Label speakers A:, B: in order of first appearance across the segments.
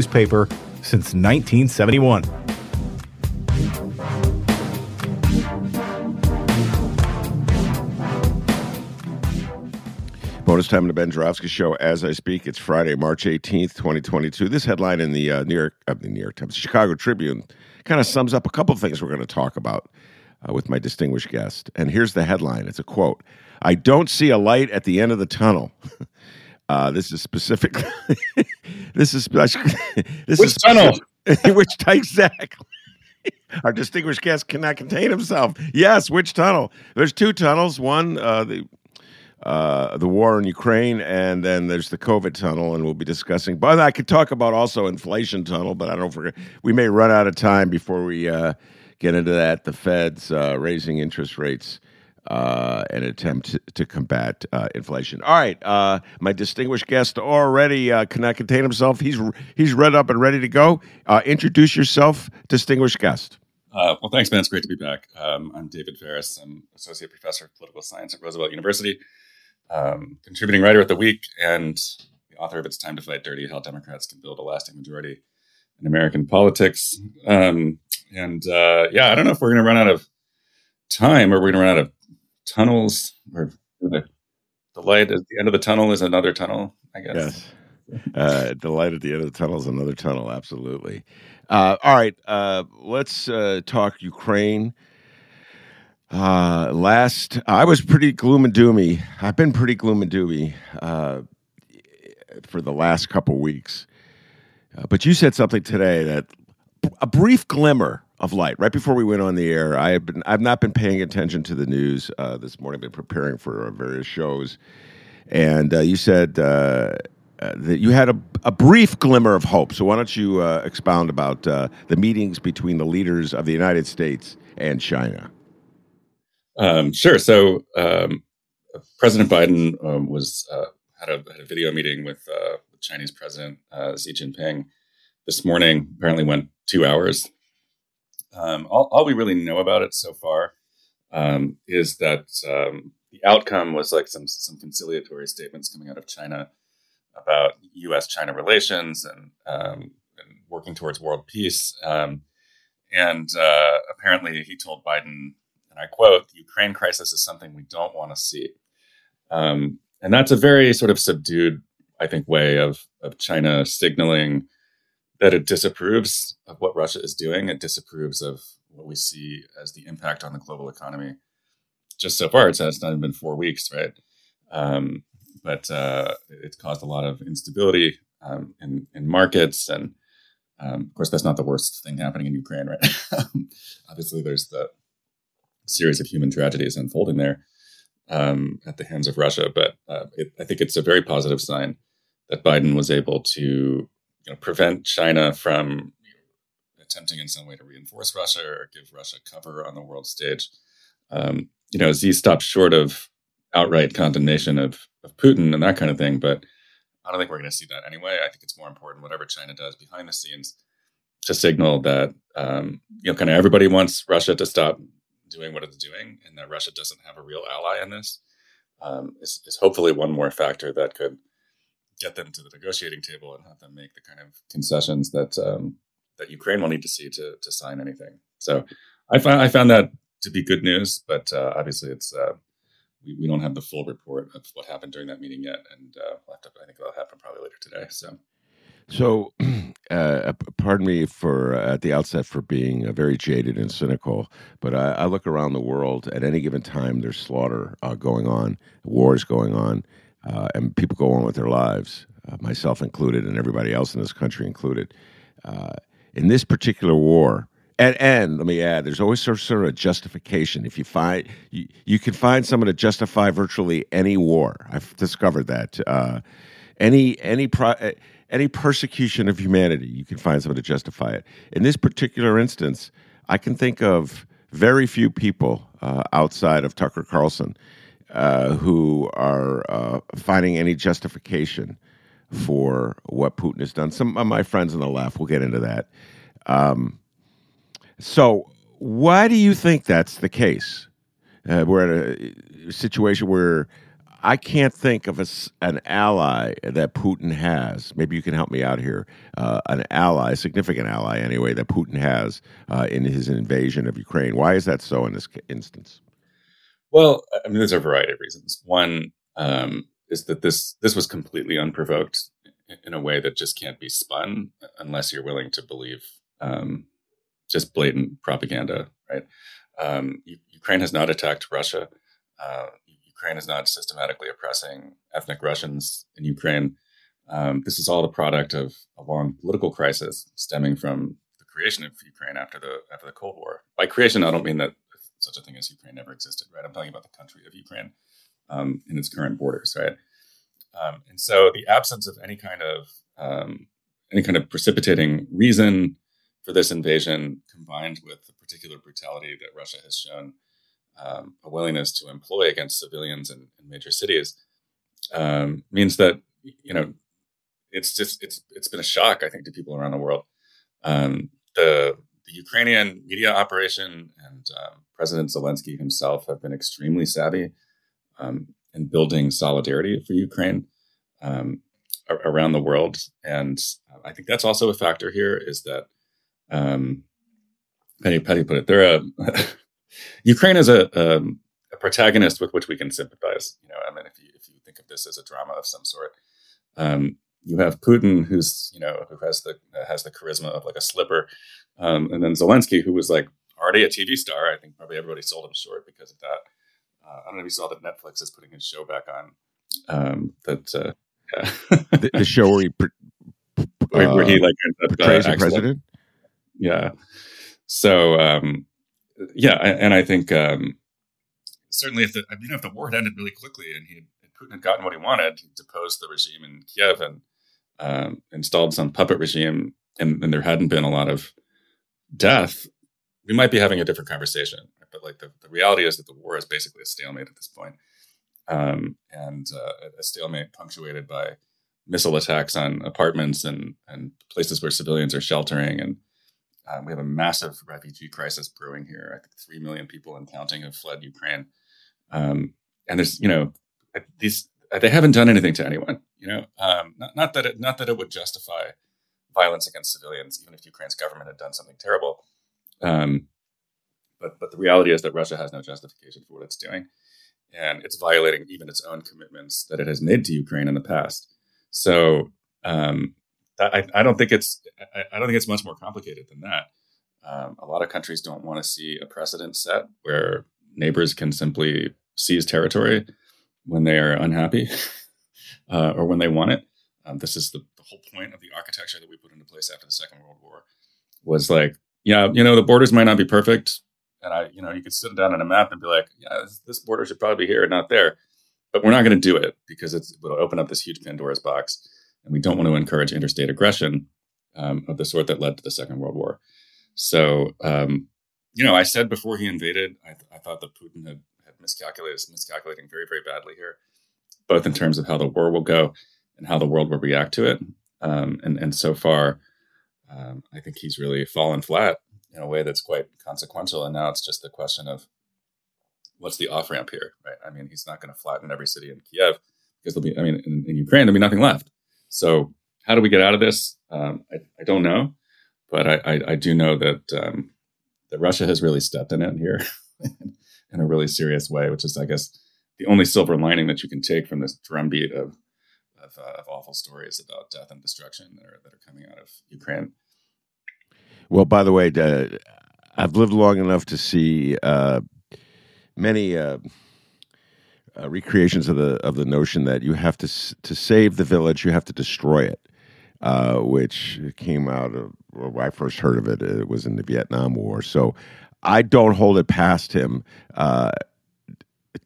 A: newspaper since 1971.
B: Bonus time in the Ben Joravsky Show as I speak. It's Friday, March 18th, 2022. This headline in the uh, New York, uh, the New York Times, Chicago Tribune, kind of sums up a couple of things we're going to talk about uh, with my distinguished guest. And here's the headline it's a quote I don't see a light at the end of the tunnel. Uh, this is specific. this is special. this
C: which is tunnel?
B: which exactly? Our distinguished guest cannot contain himself. Yes, which tunnel? There's two tunnels. One, uh, the uh, the war in Ukraine, and then there's the COVID tunnel, and we'll be discussing. But I could talk about also inflation tunnel, but I don't forget. We may run out of time before we uh, get into that. The Fed's uh, raising interest rates uh, an attempt to, combat uh, inflation. All right, uh, my distinguished guest already uh, cannot contain himself. He's he's read up and ready to go. Uh, introduce yourself, distinguished guest.
C: Uh, well, thanks, man. It's great to be back. Um, I'm David Faris. I'm associate professor of political science at Roosevelt University, um, contributing writer at the Week, and the author of "It's Time to Fight Dirty: How Democrats Can Build a Lasting Majority in American Politics." Um, and yeah, I don't know if we're going to run out of time or we're going to run out of tunnels or the, the light at the end of the tunnel is another tunnel, I guess.
B: Yes. Uh, the light at the end of the tunnel is another tunnel. Absolutely. Uh, all right. Uh, let's uh, talk Ukraine. Uh, last, I was pretty gloom and doomy. I've been pretty gloom and doomy uh, for the last couple weeks. but you said something today that a brief glimmer of light. Right before we went on the air, I have been I've not been paying attention to the news uh, this morning. I've Been preparing for various shows, and uh, you said uh, uh, that you had a, a, brief glimmer of hope. So why don't you uh, expound about uh, the meetings between the leaders of the United States and China?
C: Um, sure. So um, President Biden um, was had a, had, a, video meeting with the Chinese President Xi Jinping this morning. Apparently, went two hours um, all, all, we really know about it so far um, is that um, the outcome was like some some conciliatory statements coming out of China about U.S.-China relations and, um, and, working towards world peace. Um, and uh, apparently, he told Biden, and I quote, "The Ukraine crisis is something we don't want to see." And that's a very sort of subdued, I think, way of of China signaling that it disapproves of what Russia is doing. It disapproves of what we see as the impact on the global economy. Just so far, it's, it's not even been four weeks, right? Um, but uh, it's caused a lot of instability um, in, in markets. And um, of course, that's not the worst thing happening in Ukraine, right? Obviously, there's the series of human tragedies unfolding there um, at the hands of Russia. But uh, it, I think it's a very positive sign that Biden was able to you know, prevent China from attempting in some way to reinforce Russia or give Russia cover on the world stage. Um, you know, Xi stopped short of outright condemnation of, of Putin and that kind of thing, but I don't think we're going to see that anyway. I think it's more important, whatever China does behind the scenes, to signal that um, you know, kind of everybody wants Russia to stop doing what it's doing, and that Russia doesn't have a real ally in this. um, is, is hopefully one more factor that could get them to the negotiating table and have them make the kind of concessions that um, that Ukraine will need to see to to sign anything. So I found I found that to be good news, but uh, obviously it's uh, we, we don't have the full report of what happened during that meeting yet, and uh, we'll to, I think that'll happen probably later today. So.
B: So, uh, pardon me for uh, at the outset for being uh, very jaded and cynical, but I, I, look around the world at any given time. There's slaughter uh, going on, wars going on, uh, and people go on with their lives, uh, myself included, and everybody else in this country included. in this particular war, and, and let me add, there's always sort of a justification. If you find you, you can find someone to justify virtually any war. I've discovered that any any pro any persecution of humanity, you can find someone to justify it. In this particular instance, I can think of very few people uh, outside of Tucker Carlson uh, who are uh, finding any justification for what Putin has done. Some of my friends on the left, we'll get into that. Um, so, why do you think that's the case? Uh, we're at a situation where I can't think of a, an ally that Putin has. Maybe you can help me out here. Uh, an ally, a significant ally anyway, that Putin has uh, in his invasion of Ukraine. Why is that so in this instance?
C: Well, I mean, there's a variety of reasons. One um, is that this this was completely unprovoked in a way that just can't be spun unless you're willing to believe um, just blatant propaganda. Right? Um, Ukraine has not attacked Russia. Uh, Ukraine is not systematically oppressing ethnic Russians in Ukraine. Um, this is all the product of a long political crisis stemming from the creation of Ukraine after the after the Cold War. By creation, I don't mean that such a thing as Ukraine never existed, right? I'm talking about the country of Ukraine um, in its current borders, right? Um, and so the absence of any kind of um, any kind of precipitating reason for this invasion, combined with the particular brutality that Russia has shown um, a willingness to employ against civilians in, in major cities um, means that you know it's just it's it's been a shock I think to people around the world. Um, the the Ukrainian media operation and um, President Zelensky himself have been extremely savvy um, in building solidarity for Ukraine um, around the world, and I think that's also a factor here. Is that um, Penny Petty put it? They're a Ukraine is a, um, a protagonist with which we can sympathize. You know, I mean, if you if you think of this as a drama of some sort, um, you have Putin, who's you know who has the has the charisma of like a slipper, um, and then Zelensky, who was like already a TV star. I think probably everybody sold him short because of that. Uh, I don't know if you saw that Netflix is putting his show back on. Um, that uh,
B: yeah. the, the, show where he uh,
C: where, he like
B: uh, portrays the president.
C: Yeah. So um, yeah, and I think um, certainly if the you know if the war had ended really quickly and he had, Putin had gotten what he wanted, he deposed the regime in Kiev and um, installed some puppet regime, and, and, there hadn't been a lot of death, we might be having a different conversation. But like the, the reality is that the war is basically a stalemate at this point. Um, and uh, a stalemate punctuated by missile attacks on apartments and and places where civilians are sheltering and um, we have a massive refugee crisis brewing here. I think three million people and counting have fled Ukraine, um, and there's you know these they haven't done anything to anyone. You know, um, not, not, that it, not that it would justify violence against civilians, even if Ukraine's government had done something terrible. Um, but but the reality is that Russia has no justification for what it's doing, and it's violating even its own commitments that it has made to Ukraine in the past. So um, I, I don't think it's I, I, don't think it's much more complicated than that. Um, a lot of countries don't want to see a precedent set where neighbors can simply seize territory when they are unhappy uh, or when they want it. Um, this is the, the, whole point of the architecture that we put into place after the Second World War. Was like, yeah, you know, the borders might not be perfect, and I, you know, you could sit down on a map and be like, yeah, this, border should probably be here, and not there, but we're not going to do it because it's, it'll open up this huge Pandora's box and we don't want to encourage interstate aggression um, of the sort that led to the Second World War. So, um, you know, I said before he invaded, I, th- I thought that Putin had, had miscalculated, miscalculating very, very badly here, both in terms of how the war will go and how the world will react to it. Um, and, and so far, um, I think he's really fallen flat in a way that's quite consequential. And now it's just the question of what's the off ramp here, right? I mean, he's not going to flatten every city in Kiev because there'll be, I mean, in, in, Ukraine there'll be nothing left. So how do we get out of this? Um, I, I, don't know, but I, I, I do know that um, that Russia has really stepped in it here in a really serious way, which is, I guess, the only silver lining that you can take from this drumbeat of of, uh, of awful stories about death and destruction that are, that are coming out of Ukraine.
B: Well, by the way, uh, I've lived long enough to see uh, many uh, uh, recreations of the of the notion that you have to to save the village, you have to destroy it. Uh, which came out of when I first heard of it. It was in the Vietnam War. So I don't hold it past him uh,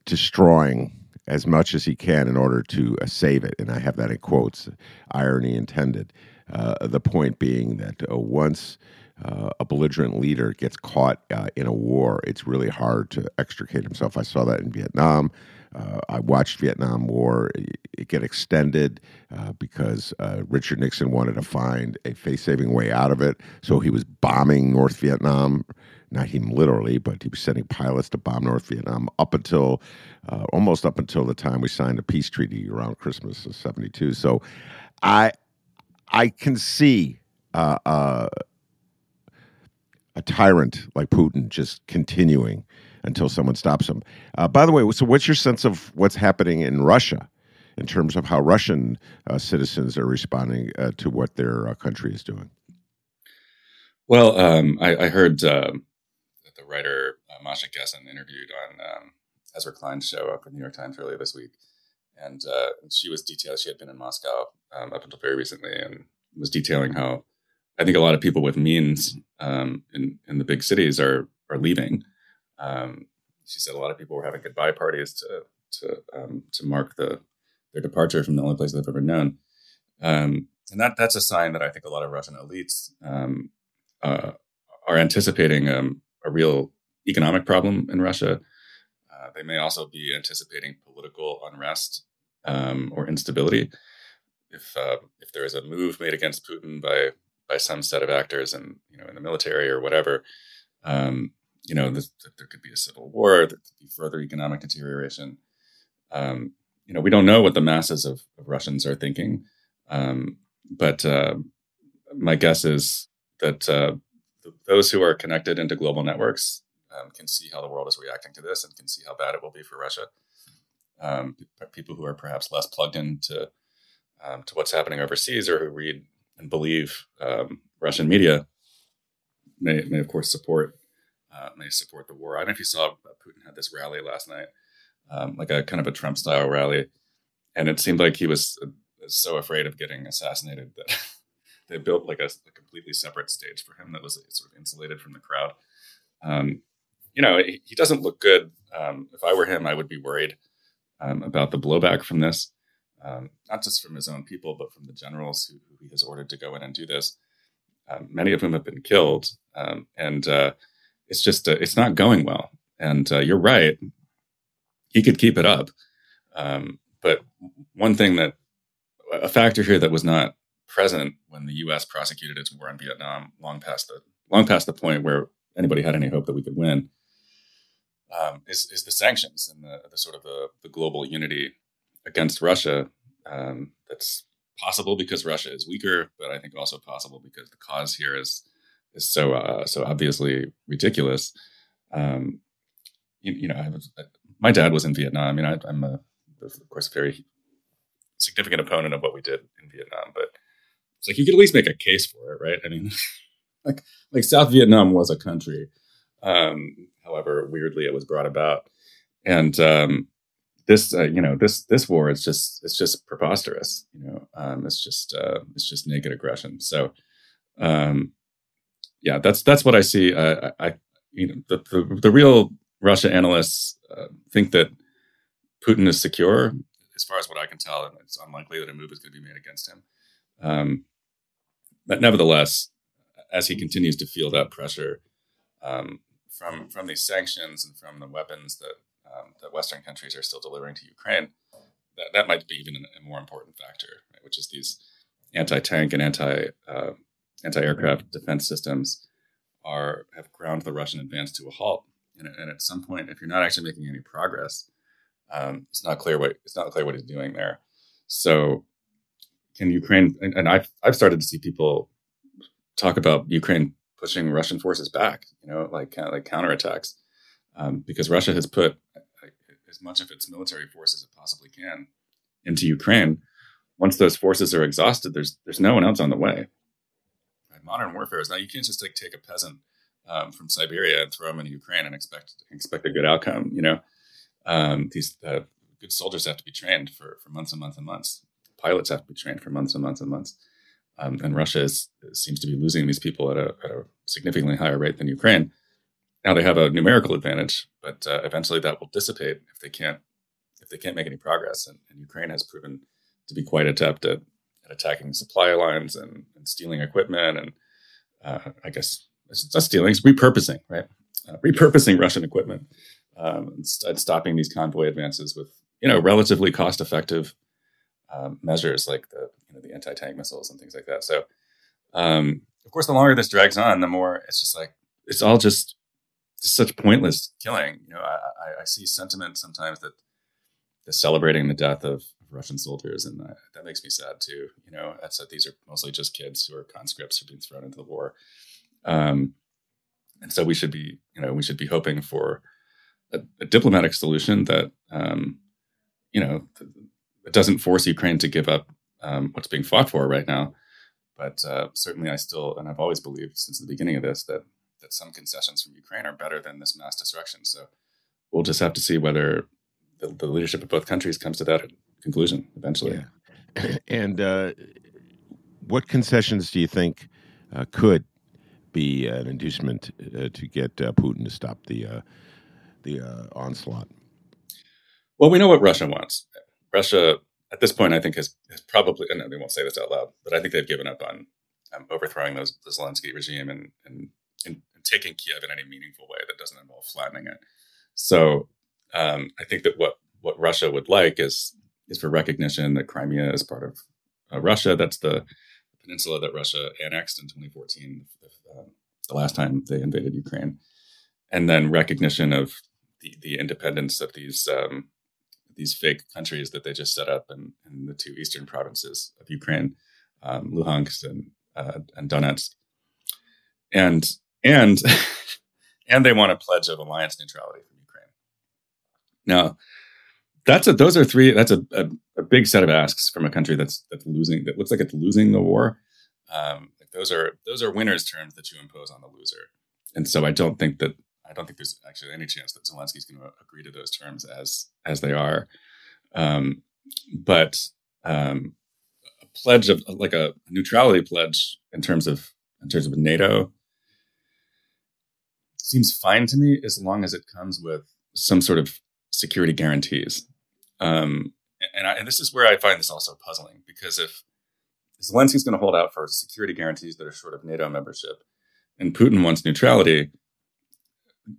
B: destroying as much as he can in order to uh, save it. And I have that in quotes, irony intended. Uh, the point being that uh, once uh, a belligerent leader gets caught uh, in a war, it's really hard to extricate himself. I saw that in Vietnam. Uh, I watched Vietnam War get extended because Richard Nixon wanted to find a face-saving way out of it, so he was bombing North Vietnam. Not him literally, but he was sending pilots to bomb North Vietnam up until uh, almost up until the time we signed the peace treaty around Christmas of '72. So, I I can see uh, uh, a tyrant like Putin just continuing until someone stops him. Uh, by the way, so what's your sense of what's happening in Russia in terms of how Russian uh, citizens are responding uh, to what their country is doing?
C: Well, um, I, I, heard um, the writer uh, Masha Gessen interviewed on um, Ezra Klein's show up in the New York Times earlier this week. And uh, she was detailing, she had been in Moscow um, up until very recently and was detailing how I think a lot of people with means um, in in the big cities are are leaving. Um, she said a lot of people were having goodbye parties to to um, to mark the their departure from the only place they've ever known, um, and that that's a sign that I think a lot of Russian elites uh, are anticipating um, a real economic problem in Russia. Uh, they may also be anticipating political unrest or instability. If uh, if there is a move made against Putin by by some set of actors and you know in the military or whatever um, you know this, there could be a civil war there could be further economic deterioration um, you know we don't know what the masses of, of russians are thinking um, but uh, my guess is that uh, those who are connected into global networks um, can see how the world is reacting to this and can see how bad it will be for russia um, people who are perhaps less plugged into um, to what's happening overseas or who read and believe um, Russian media may, may of course support uh, may support the war. I don't know if you saw Putin had this rally last night, um, like a kind of a Trump style rally, and it seemed like he was uh, so afraid of getting assassinated that they built like a, a, completely separate stage for him that was sort of insulated from the crowd. Um, you know, he, he, doesn't look good. Um, if I were him, I would be worried um, about the blowback from this um, not just from his own people, but from the generals who, who he has ordered to go in and do this. Um, many of whom have been killed, and uh, it's just uh, it's not going well. And uh, you're right; he could keep it up. Um, but one thing that a factor here that was not present when the U.S. prosecuted its war in Vietnam, long past the long past the point where anybody had any hope that we could win, um, is, is the sanctions and the, the sort of the, the global unity against Russia. Um, that's possible because Russia is weaker, but I think also possible because the cause here is is so uh, so obviously ridiculous. Um, you, you, know, was, my dad was in Vietnam. I mean, I, am of course, a very significant opponent of what we did in Vietnam, but it's like you could at least make a case for it, right? I mean, like like South Vietnam was a country. Um, however, weirdly, it was brought about, and um, this uh, you know this this war is just it's just preposterous you know? Um, it's just uh, it's just naked aggression. So um, yeah that's that's what I see. I, I you know the, the, the real Russia analysts uh, think that Putin is secure. As far as what I can tell it's unlikely that a move is going to be made against him. Um, but nevertheless as he continues to feel that pressure um, from from these sanctions and from the weapons that um, that Western countries are still delivering to Ukraine, that, that might be even a more important factor, right? which is these anti-tank and anti uh, anti-aircraft defense systems are have ground the Russian advance to a halt. and, and at some point, if you're not actually making any progress, um, it's not clear what it's not clear what he's doing there. So, can Ukraine? And, and I've I've started to see people talk about Ukraine pushing Russian forces back. You know, like like counterattacks, um, because Russia has put as much of its military force as it possibly can into Ukraine. Once those forces are exhausted, there's there's no one else on the way. Right? Modern warfare is now you can't just like take a peasant um, from Siberia and throw him into Ukraine and expect expect a good outcome. You know, um, these uh, good soldiers have to be trained for for months and months and months. Pilots have to be trained for months and months and months. Um, and Russia is, seems to be losing these people at a, at a, significantly higher rate than Ukraine. Now they have a numerical advantage, but uh, eventually that will dissipate if they can't if they can't make any progress. And, and Ukraine has proven to be quite adept at, at attacking supply lines and, and stealing equipment and uh, I guess it's not stealing, it's repurposing, right? Uh, repurposing Russian equipment um, and, st- stopping these convoy advances with you know relatively cost effective um, measures like the you know the anti tank missiles and things like that. So um, of course, the longer this drags on, the more it's just like it's all just, such pointless killing. You know, I, I, see sentiment sometimes that is celebrating the death of, Russian soldiers, and that, that makes me sad too. You know, that's that these are mostly just kids who are conscripts who are being thrown into the war. Um, and so we should be, you know, we should be hoping for a, a diplomatic solution that, um, you know, it doesn't force Ukraine to give up um, what's being fought for right now. But uh, certainly, I still, and I've always believed since the beginning of this that that some concessions from Ukraine are better than this mass destruction. So we'll just have to see whether the, the leadership of both countries comes to that conclusion eventually.
B: Yeah. And uh, what concessions do you think uh, could be an inducement uh, to get uh, Putin to stop the uh, the uh, onslaught?
C: Well, we know what Russia wants. Russia, at this point, I think has, has probably, and they won't say this out loud, but I think they've given up on um, overthrowing those, the Zelensky regime and, and, and, taking Kiev in any meaningful way that doesn't involve flattening it. So um, I think that what what Russia would like is is for recognition that Crimea is part of uh, Russia. That's the peninsula that Russia annexed in 2014, uh, the last time they invaded Ukraine, and then recognition of the, the independence of these um, these fake countries that they just set up in, in the two eastern provinces of Ukraine, um, Luhansk and uh, and Donetsk, and and and they want a pledge of alliance neutrality from Ukraine. Now, that's a those are three. That's a, a, a big set of asks from a country that's that's losing that looks like it's losing the war. Um, those are those are winners' terms that you impose on the loser, and so I don't think that I don't think there's actually any chance that Zelensky's going to agree to those terms as as they are. Um, but um, a pledge of like a neutrality pledge in terms of in terms of NATO seems fine to me as long as it comes with some sort of security guarantees. Um, and, I, and this is where I find this also puzzling because if Zelensky's going to hold out for security guarantees that are short of NATO membership, and Putin wants neutrality,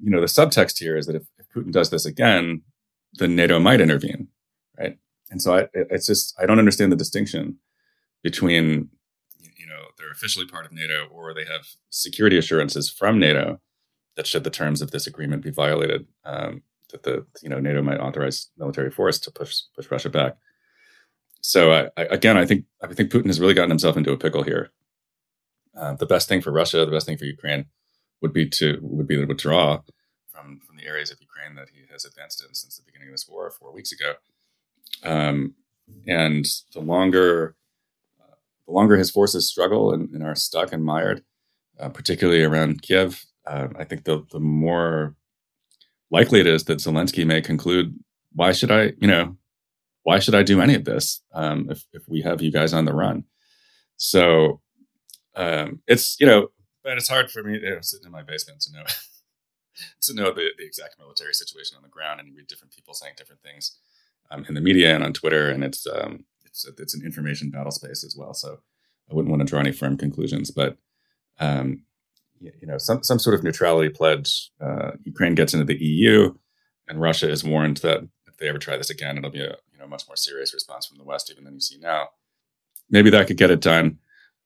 C: you know, the subtext here is that if, if Putin does this again, then NATO might intervene, right? And so I, it's just I don't understand the distinction between you know they're officially part of NATO or they have security assurances from NATO that should the terms of this agreement be violated, um, that the you know NATO might authorize military force to push push Russia back. So I, I, again, I think I think Putin has really gotten himself into a pickle here. Uh, the best thing for Russia, the best thing for Ukraine, would be to would be to withdraw from from the areas of Ukraine that he has advanced in since the beginning of this war four weeks ago. Um, and the longer the longer his forces struggle and, and are stuck and mired, uh, particularly around Kiev, uh, I think the the more likely it is that Zelensky may conclude, why should I, you know, why should I do any of this um, if if we have you guys on the run? So um, it's you know but it's hard for me to sit in my basement to know to know the, the exact military situation on the ground and you read different people saying different things um, in the media and on Twitter and it's um, it's it's an information battle space as well. So I wouldn't want to draw any firm conclusions, but um, you know some some sort of neutrality pledge. Uh, Ukraine gets into the EU, and Russia is warned that if they ever try this again, it'll be a you know much more serious response from the West even than you see now. Maybe that could get it done.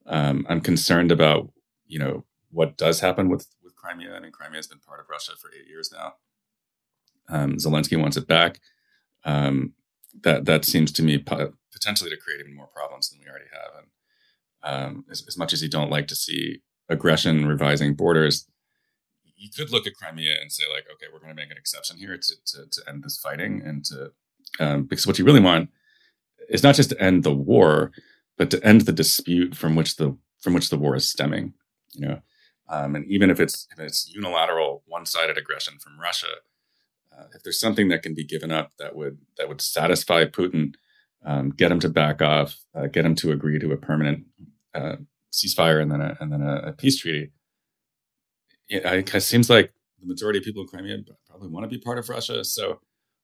C: Um, I'm concerned about you know what does happen with with Crimea. I mean, Crimea has been part of Russia for eight years now. Um, Zelensky wants it back. Um, that that seems to me potentially to create even more problems than we already have. And um, as, as, much as you don't like to see aggression revising borders, you could look at Crimea and say like, okay, we're going to make an exception here to, to, to end this fighting and to um, because what you really want is not just to end the war, but to end the dispute from which the from which the war is stemming. You know, um, and even if it's if it's unilateral, one-sided aggression from Russia, uh, if there's something that can be given up that would that would satisfy Putin, um, get him to back off, uh, get him to agree to a permanent uh, ceasefire and then a, and then a, a peace treaty. It, it, seems like the majority of people in Crimea probably want to be part of Russia. So,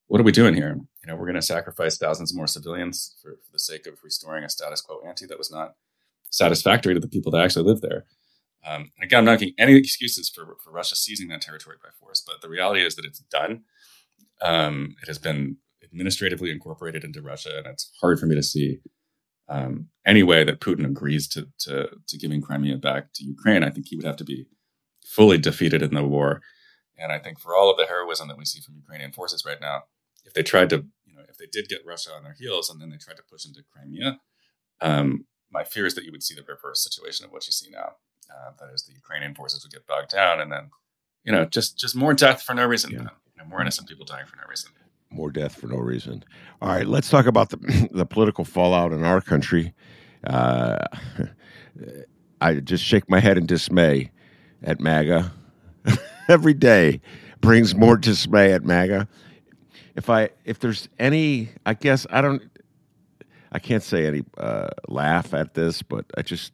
C: what are we doing here? You know, we're going to sacrifice thousands more civilians for, for the sake of restoring a status quo ante that was not satisfactory to the people that actually live there. Um, again, I'm not making any excuses for, for Russia seizing that territory by force, but the reality is that it's done. Um, it has been administratively incorporated into Russia, and it's hard for me to see um, any way that Putin agrees to, to, to giving Crimea back to Ukraine. I think he would have to be fully defeated in the war, and I think for all of the heroism that we see from Ukrainian forces right now, if they tried to, you know, if they did get Russia on their heels and then they tried to push into Crimea, um, my fear is that you would see the reverse situation of what you see now. Uh, that is, the Ukrainian forces would get bogged down, and then you know, just just more death for no reason. Yeah. You know, more innocent people dying for no reason.
B: More death for no reason. All right, let's talk about the the political fallout in our country. Uh, I just shake my head in dismay at MAGA. Every day brings more dismay at MAGA. If I if there's any, I guess I don't. I can't say any uh, laugh at this, but I just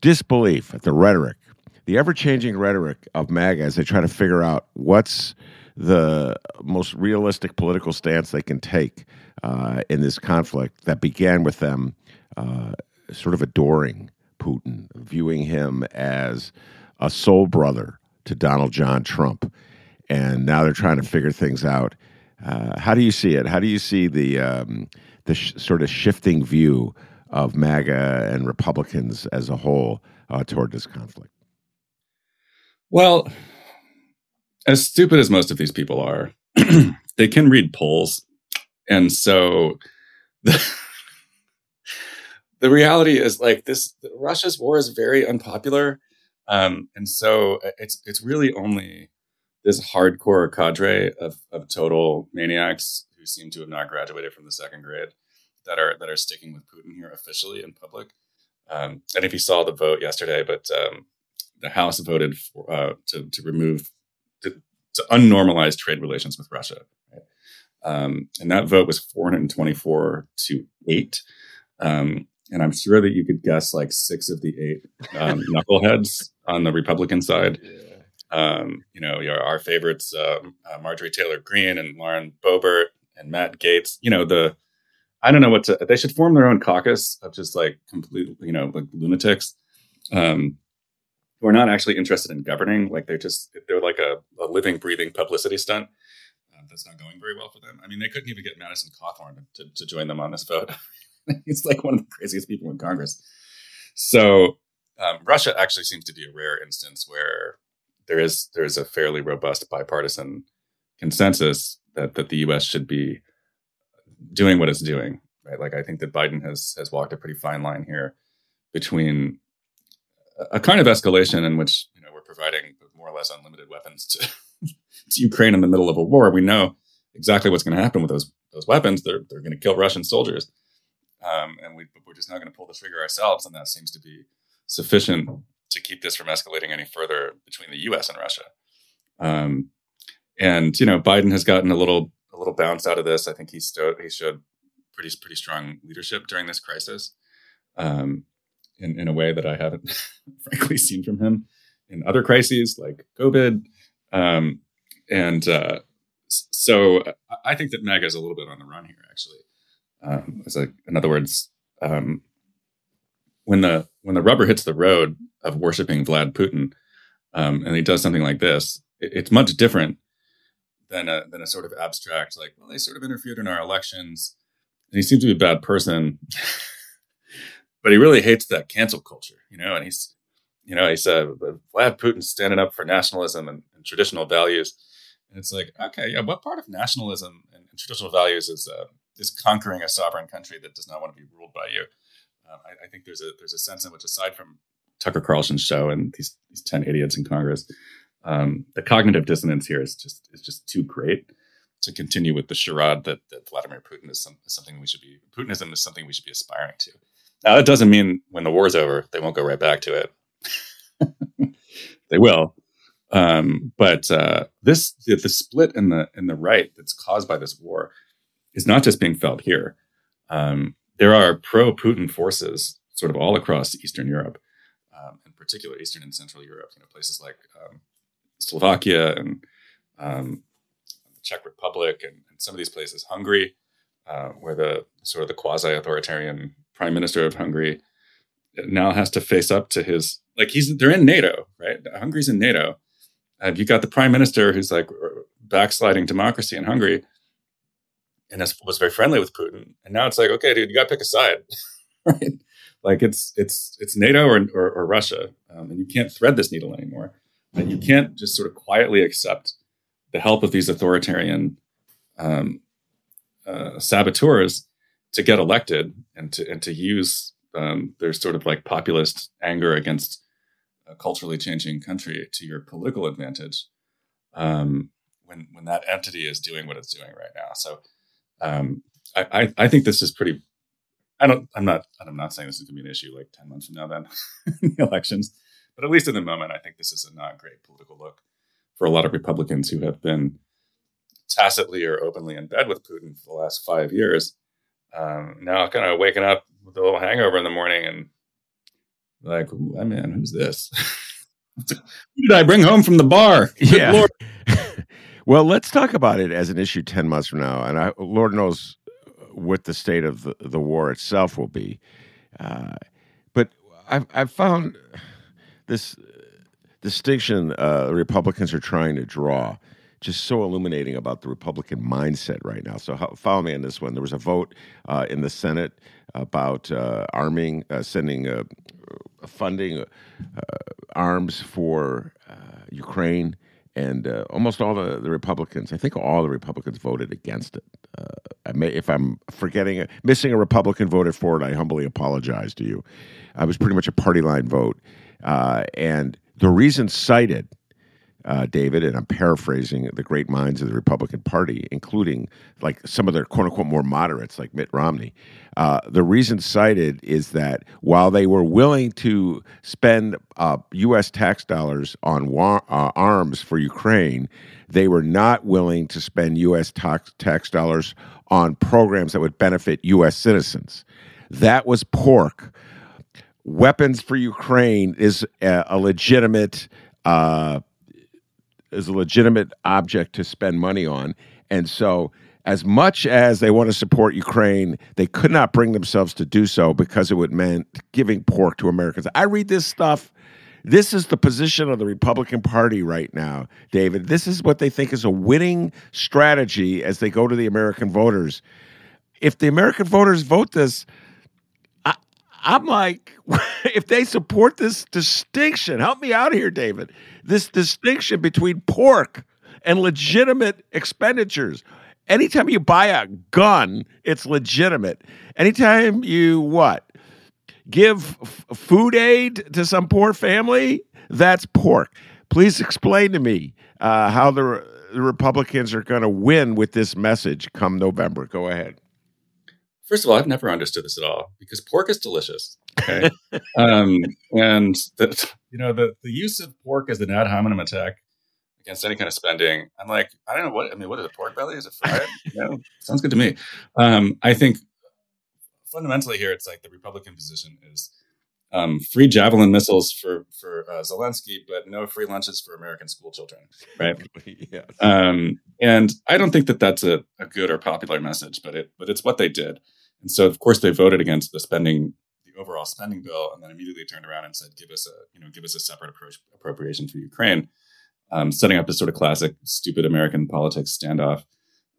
B: disbelief at the rhetoric, the ever changing rhetoric of MAGA as they try to figure out what's the most realistic political stance they can take uh, in this conflict that began with them uh, sort of adoring Putin, viewing him as a soul brother to Donald John Trump. And now they're trying to figure things out. Uh, how do you see it? How do you see the um, the sh- sort of shifting view of MAGA and Republicans as a whole uh, toward this conflict?
C: Well, as stupid as most of these people are, they can read polls. And so the, the reality is like this Russia's war is very unpopular. Um, and so it's it's really only this hardcore cadre of, of total maniacs who seem to have not graduated from the second grade that are that are sticking with Putin here officially in public. Um, and if you saw the vote yesterday, but um, the House voted for, uh, to to remove to, to unnormalize trade relations with Russia, right? um, and that vote was 424 to eight. Um, and I'm sure that you could guess like six of the eight um, knuckleheads on the Republican side. Yeah. Um, you know, our favorites, um, uh, Marjorie Taylor Greene and Lauren Boebert and Matt Gaetz. You know, the I don't know what to. They should form their own caucus of just like complete, you know, like lunatics, um, who are not actually interested in governing. Like they're just they're like a, a living, breathing publicity stunt. Uh, that's not going very well for them. I mean, they couldn't even get Madison Cawthorn to, to join them on this vote. He's like one of the craziest people in Congress. So um, Russia actually seems to be a rare instance where there is there is a fairly robust bipartisan consensus that that the U.S. should be doing what it's doing. Right, like I think that Biden has has walked a pretty fine line here between a kind of escalation in which you know we're providing more or less unlimited weapons to to Ukraine in the middle of a war. We know exactly what's going to happen with those those weapons. They're they're going to kill Russian soldiers, um, and we we're just not going to pull the trigger ourselves. And that seems to be sufficient to keep this from escalating any further between the U.S. and Russia. Um, and you know, Biden has gotten a little a little bounce out of this. I think he he showed pretty pretty strong leadership during this crisis, um, in in a way that I haven't frankly seen from him in other crises like COVID. Um, and uh, so I think that MAGA is a little bit on the run here. Actually, um, it's like in other words, um, when the when the rubber hits the road of worshiping Vlad Putin, um, and he does something like this, it, it's much different than a than a sort of abstract like well they sort of interfered in our elections and he seems to be a bad person but he really hates that cancel culture you know and he's you know, he said Vlad Putin's standing up for nationalism and, and, traditional values. And it's like, okay, yeah, what part of nationalism and, and traditional values is uh, is conquering a sovereign country that does not want to be ruled by you? Um, I, I, think there's a there's a sense in which, aside from Tucker Carlson's show and these these ten idiots in Congress, um, the cognitive dissonance here is just is just too great to continue with the charade that, that Vladimir Putin is, some, is something we should be Putinism is something we should be aspiring to. Now that doesn't mean when the war's over they won't go right back to it. they will, um, but uh, this the, the, split in the in the right that's caused by this war is not just being felt here. Um, there are pro Putin forces sort of all across Eastern Europe, um, in particular Eastern and Central Europe. You know, places like um, Slovakia and um, the Czech Republic, and, and, some of these places, Hungary, uh, where the sort of the quasi-authoritarian prime minister of Hungary now has to face up to his like he's they're in NATO, right? Hungary's in NATO. And you got the prime minister who's like backsliding democracy in Hungary and was very friendly with Putin. And now it's like, okay, dude, you got to pick a side, right? Like it's it's it's NATO or or, or Russia, um, and you can't thread this needle anymore. And you can't just sort of quietly accept the help of these authoritarian um, uh, saboteurs to get elected and to and to use um, their sort of like populist anger against a culturally changing country to your political advantage um, when when that entity is doing what it's doing right now. So um, I, I, I think this is pretty. I don't. I'm not. I'm not saying this is going to be an issue like ten months from now. Then the elections, but at least in the moment, I think this is a not great political look for a lot of Republicans who have been tacitly or openly in bed with Putin for the last five years. Um, now, kind of waking up with a little hangover in the morning and like, I mean, who's this? Who did I bring home from the bar?
B: Good yeah. Well, let's talk about it as an issue 10 months from now. And I, Lord knows what the state of the, the war itself will be. Uh, but I've, I've found this distinction uh, Republicans are trying to draw just so illuminating about the Republican mindset right now. So follow me on this one. There was a vote uh, in the Senate about uh, arming, uh, sending uh, funding uh, arms for Ukraine and uh, almost all the, the, Republicans, I think all the Republicans voted against it. Uh, may, if I'm forgetting, missing a Republican voted for it, I humbly apologize to you. I was pretty much a party line vote, uh, and the reason cited uh, David, and I'm paraphrasing the great minds of the Republican Party, including like some of their quote unquote more moderates like Mitt Romney. Uh, the reason cited is that while they were willing to spend uh, U.S. tax dollars on uh, arms for Ukraine, they were not willing to spend U.S. tax, tax dollars on programs that would benefit U.S. citizens. That was pork. Weapons for Ukraine is a, a legitimate uh, is a legitimate object to spend money on. And so, as much as they want to support Ukraine, they could not bring themselves to do so because it would mean giving pork to Americans. I read this stuff. This is the position of the Republican Party right now, David. This is what they think is a winning strategy as they go to the American voters. If the American voters vote this, I, I'm like, if they support this distinction, help me out here, David this distinction between pork and legitimate expenditures. Anytime you buy a gun, it's legitimate. Anytime you what? Give f- food aid to some poor family, that's pork. Please explain to me uh, how the, the Republicans are going to win with this message come November. Go ahead.
C: First of all, I've never understood this at all because pork is delicious. Okay, um, and the, you know the the use of pork as an ad hominem attack against any kind of spending. I'm like, I don't know what I mean. What is a pork belly? Is it fried? sounds good to me. Um, I think fundamentally here, it's like the Republican position is um, free javelin missiles for for uh, Zelensky, but no free lunches for American school children, right? yes. um, and I don't think that that's a, a good or popular message, but it but it's what they did, and so of course they voted against the spending the overall spending bill, and then immediately turned around and said, "Give us a you know give us a separate approach, appropriation for Ukraine," um, setting up this sort of classic stupid American politics standoff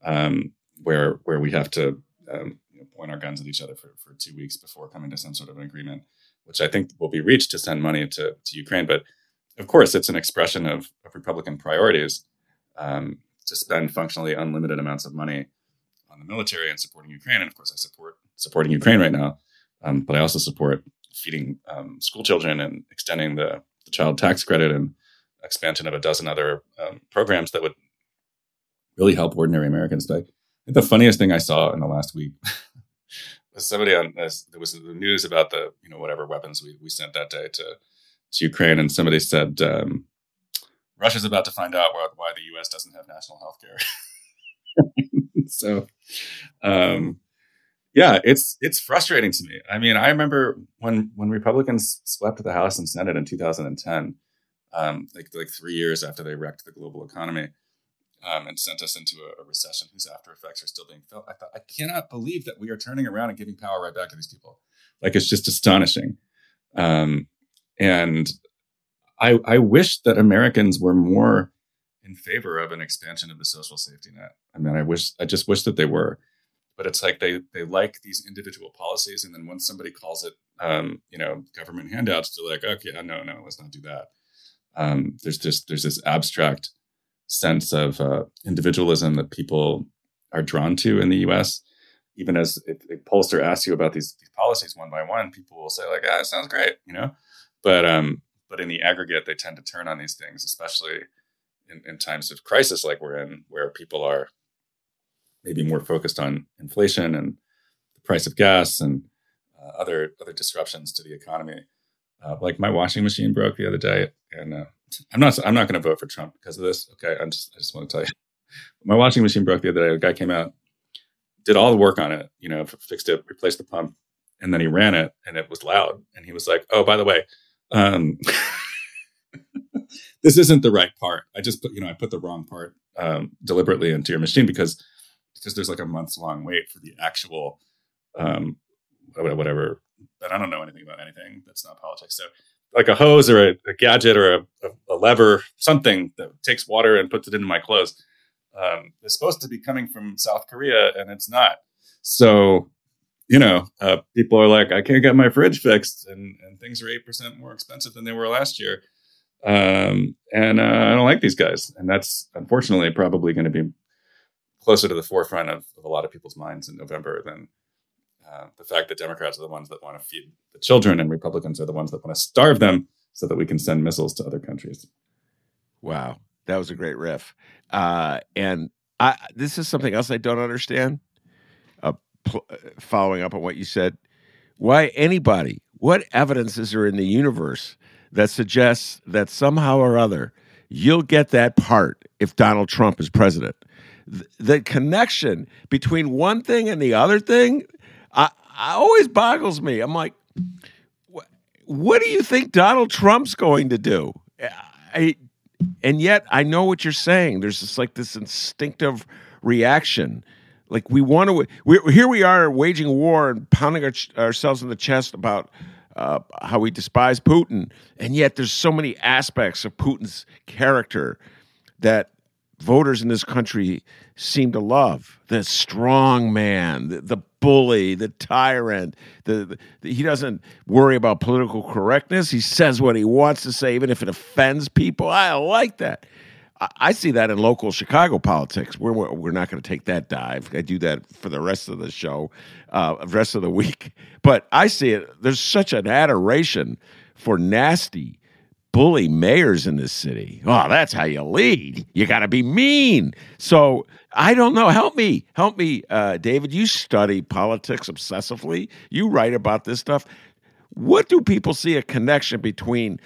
C: um, where where we have to um, point our guns at each other for, for two weeks before coming to some sort of an agreement which I think will be reached to send money to, to Ukraine. But of course, it's an expression of, of Republican priorities um, to spend functionally unlimited amounts of money on the military and supporting Ukraine. And of course, I support supporting Ukraine right now, um, but I also support feeding um, school children and extending the, the, child tax credit and expansion of a dozen other um, programs that would really help ordinary Americans. But the funniest thing I saw in the last week somebody on there was the news about the you know whatever weapons we, we sent that day to to Ukraine, and somebody said um, Russia's about to find out why, why the U.S. doesn't have national health care. so, um, yeah, it's it's frustrating to me. I mean, I remember when when Republicans swept the House and Senate in 2010, um, like like three years after they wrecked the global economy um, and sent us into a, a, recession whose after effects are still being felt. I thought I cannot believe that we are turning around and giving power right back to these people. Like it's just astonishing. Um, and I I wish that Americans were more in favor of an expansion of the social safety net. I mean, I wish I just wish that they were but it's like they they like these individual policies, and then once somebody calls it, um, you know, government handouts, they're like, okay, no, no, let's not do that. Um, there's just there's this abstract sense of uh, individualism that people are drawn to in the U.S. Even as if a pollster asks you about these, these policies one by one, people will say like, "Ah, it sounds great," you know. But um, but in the aggregate, they tend to turn on these things, especially in, in times of crisis like we're in, where people are maybe more focused on inflation and the price of gas and uh, other other disruptions to the economy. Uh, like my washing machine broke the other day, and uh, I'm not I'm not going to vote for Trump because of this. Okay, I'm just I just want to tell you, my washing machine broke the other day. A guy came out, did all the work on it, you know, fixed it, replaced the pump, and then he ran it, and it was loud. And he was like, "Oh, by the way." Um, this isn't the right part. I just put, you know, I put the wrong part um, deliberately into your machine because because there's like a months long wait for the actual um, whatever. But I don't know anything about anything that's not politics. So like a hose or a, a gadget or a, a, lever, something that takes water and puts it into my clothes. Um, is supposed to be coming from South Korea, and it's not. So, you know, uh, people are like, I can't get my fridge fixed, and, and things are eight percent more expensive than they were last year. Um, and uh, I don't like these guys, and that's unfortunately probably going to be closer to the forefront of, of a lot of people's minds in November than uh, the fact that Democrats are the ones that want to feed the children and Republicans are the ones that want to starve them so that we can send missiles to other countries.
B: Wow, that was a great riff. Uh, and I, this is something else I don't understand. Uh, pl- uh, following up on what you said, why anybody? What evidence is there in the universe that suggests that somehow or other you'll get that part if Donald Trump is president? the connection between one thing and the other thing, I, I always boggles me. I'm like, what do you think Donald Trump's going to do? I, and yet I know what you're saying. There's just like this instinctive reaction. Like we want to, we here we are waging war and pounding our, ourselves in the chest about uh, how we despise Putin, and yet there's so many aspects of Putin's character that voters in this country seem to love the strong man, the, the bully, the tyrant. The, the, he doesn't worry about political correctness. He says what he wants to say, even if it offends people. I like that. I, I see that in local Chicago politics. We're we're not going to take that dive. I do that for the rest of the show, uh, rest of the week. But I see it. There's such an adoration for nasty bully mayors in this city. Oh, that's how you lead. You got to be mean. So I don't know. Help me. Help me, uh, David. You study politics obsessively, you write about this stuff. What do people see a connection between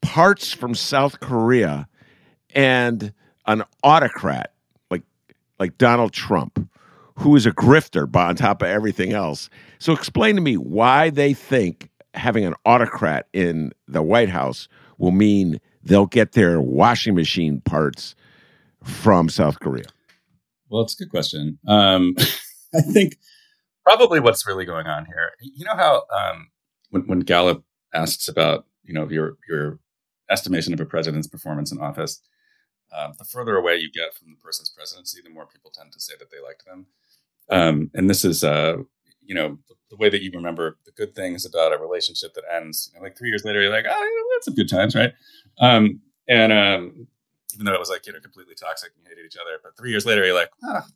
B: parts from South Korea and an autocrat like like Donald Trump, who is a grifter on top of everything else? So explain to me why they think having an autocrat in the White House will mean they'll get their washing machine parts from South Korea?
C: Well, it's a good question. Um, I think probably what's really going on here. You know how um, when, when Gallup asks about you know your your estimation of a president's performance in office, um, the further away you get from the person's presidency, the more people tend to say that they liked them. Um, and this is, uh, you know, the way that you remember the good things about a relationship that ends. You know, like three years later, you're like, oh, you know, that's some good times, right? Um, and um, even though it was like you know completely toxic and you hated each other, but three years later, you're like, ah,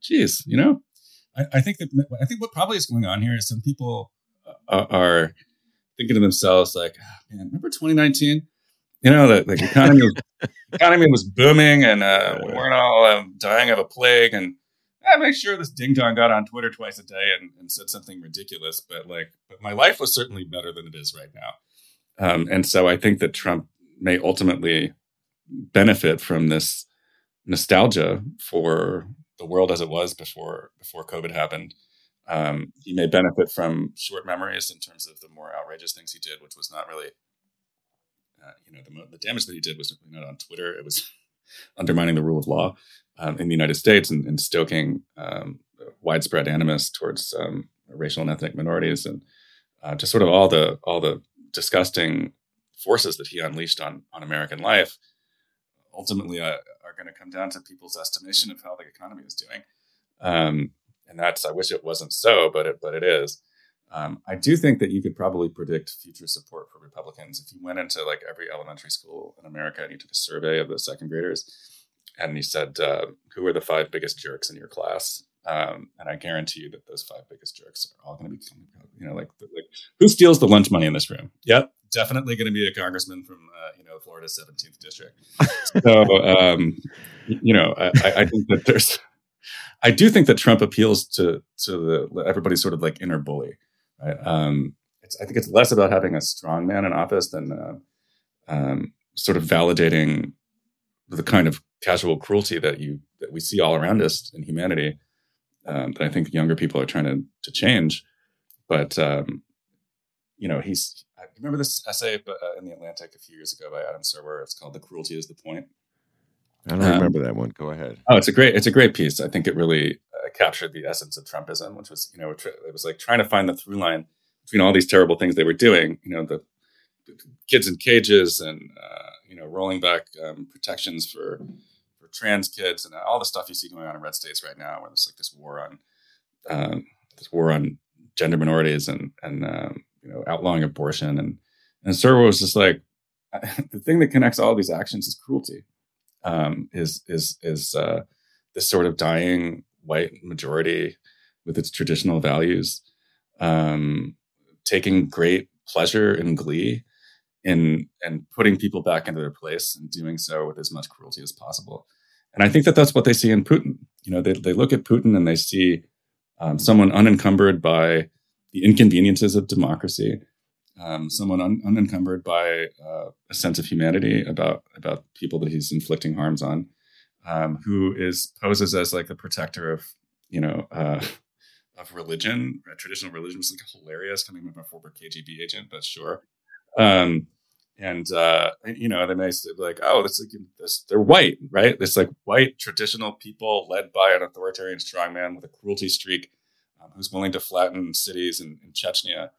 C: geez, you know. I, I think that I think what probably is going on here is some people uh, are thinking to themselves like, oh, man, remember 2019? You know, the, the economy economy was booming and uh, we weren't all um, dying of a plague. And I make sure this ding dong got on Twitter twice a day and, and, said something ridiculous. But like, but my life was certainly better than it is right now. Um, and so I think that Trump may ultimately benefit from this nostalgia for the world as it was before before COVID happened. Um, he may benefit from short memories in terms of the more outrageous things he did, which was not really, uh, you know, the, the, damage that he did was not on Twitter. It was undermining the rule of law um, in the United States and, and stoking um, widespread animus towards um, racial and ethnic minorities, and uh, just sort of all the all the disgusting forces that he unleashed on on American life. Ultimately, uh, are going to come down to people's estimation of how the economy is doing. Um, and that's I wish it wasn't so, but it but it is. Um, I do think that you could probably predict future support for Republicans if you went into like every elementary school in America and you took a survey of the second graders and you said, uh, "Who are the five biggest jerks in your class?" Um, and I guarantee you that those five biggest jerks are all going to be, you know, like, like who steals the lunch money in this room? Yep, definitely going to be a congressman from, uh, you know, Florida's 17th district. so, um, you know, I, I think that there's I do think that Trump appeals to to the everybody's sort of like inner bully. Right? Um, I think it's less about having a strong man in office than uh, um, sort of validating the kind of casual cruelty that you that we see all around us in humanity. Um, that I think younger people are trying to to change. But um, you know, he's. I remember this essay uh, in the Atlantic a few years ago by Adam Serwer. It's called "The Cruelty Is the Point."
B: I don't um, remember that one. Go ahead.
C: Oh, it's a great it's a great piece. I think it really uh, captured the essence of Trumpism, which was you know it was like trying to find the through line between all these terrible things they were doing. You know the, kids in cages and uh, you know rolling back um, protections for for trans kids and all the stuff you see going on in red states right now, where there's like this war on um, this war on gender minorities and and um, you know outlawing abortion and and Serwer was just like the thing that connects all these actions is cruelty um, is is is uh, this sort of dying white majority with its traditional values um, taking great pleasure and glee in and putting people back into their place and doing so with as much cruelty as possible. And I think that that's what they see in Putin. You know, they they look at Putin and they see um, someone unencumbered by the inconveniences of democracy, um, someone un- unencumbered by uh, a sense of humanity about about people that he's inflicting harms on, um, who is poses as like the protector of you know uh, of religion, traditional religion, is like hilarious coming from a former KGB agent, but sure. Um, and uh, you know they may say like, oh, this, this they're white, right? It's like white traditional people led by an authoritarian strongman with a cruelty streak, um, who's willing to flatten cities in, in Chechnya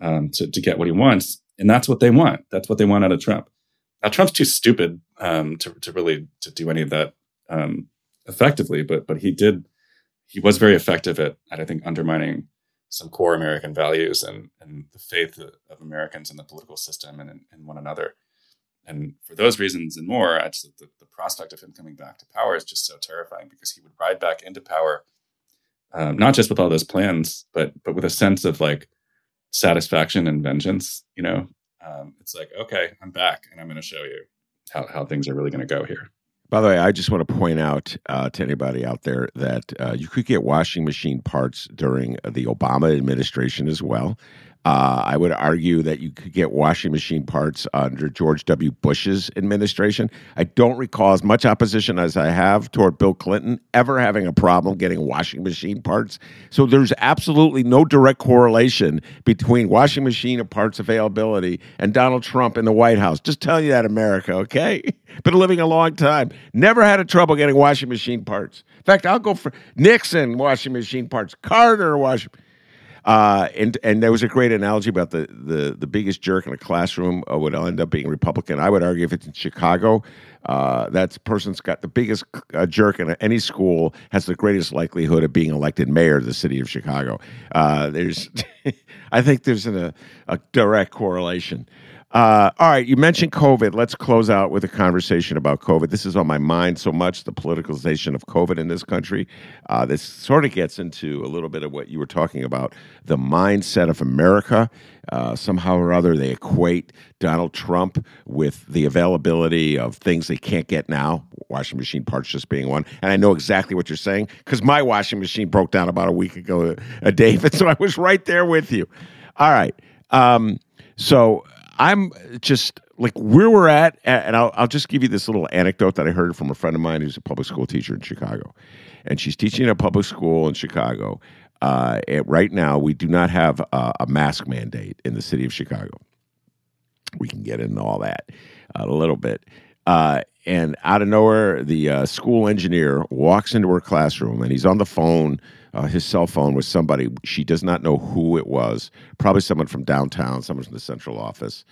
C: um, to, to get what he wants. And that's what they want. That's what they want out of Trump. Now, Trump's too stupid um, to, to really to do any of that um, effectively, but but he did. He was very effective at, at I think undermining some core American values and and the faith of Americans in the political system and in, one another. And for those reasons and more, just, the, the prospect of him coming back to power is just so terrifying because he would ride back into power, um, not just with all those plans, but but with a sense of like satisfaction and vengeance. You know, um, it's like, okay, I'm back and I'm going to show you how, how things are really going to go here.
B: By the way, I just want to point out uh, to anybody out there that uh, you could get washing machine parts during the Obama administration as well. Uh, I would argue that you could get washing machine parts under George W. Bush's administration. I don't recall as much opposition as I have toward Bill Clinton ever having a problem getting washing machine parts. So there's absolutely no direct correlation between washing machine parts availability and Donald Trump in the White House. Just tell you that, America, okay? Been living a long time. Never had a trouble getting washing machine parts. In fact, I'll go for Nixon washing machine parts, Carter washing Uh, and and there was a great analogy about the the the biggest jerk in a classroom uh, would end up being Republican. I would argue if it's in Chicago, uh, that person's got the biggest uh, jerk in any school has the greatest likelihood of being elected mayor of the city of Chicago. Uh, there's, I think there's an, a, a direct correlation. Uh, all right, you mentioned COVID. Let's close out with a conversation about COVID. This is on my mind so much the politicalization of COVID in this country. Uh, this sort of gets into a little bit of what you were talking about the mindset of America. Uh, somehow or other, they equate Donald Trump with the availability of things they can't get now, washing machine parts just being one. And I know exactly what you're saying because my washing machine broke down about a week ago, uh, David. So I was right there with you. All right. Um, so I'm just like where we're at, and I'll, I'll just give you this little anecdote that I heard from a friend of mine who's a public school teacher in Chicago, and she's teaching in a public school in Chicago. Uh, right now, we do not have a, a, mask mandate in the city of Chicago. We can get into all that a little bit. Uh, and out of nowhere, the uh, school engineer walks into her classroom, and he's on the phone uh, his cell phone with somebody. She does not know who it was, probably someone from downtown, someone from the central office.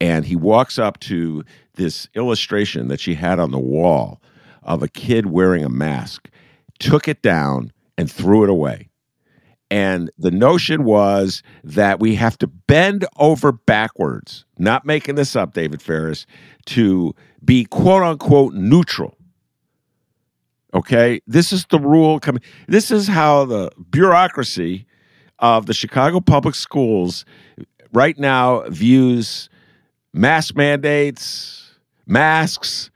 B: And he walks up to this illustration that she had on the wall of a kid wearing a mask, took it down, and threw it away. And the notion was that we have to bend over backwards, not making this up, David Faris, to be quote unquote neutral. Okay, this is the rule coming. This is how the bureaucracy of the Chicago public schools right now views mask mandates, masks.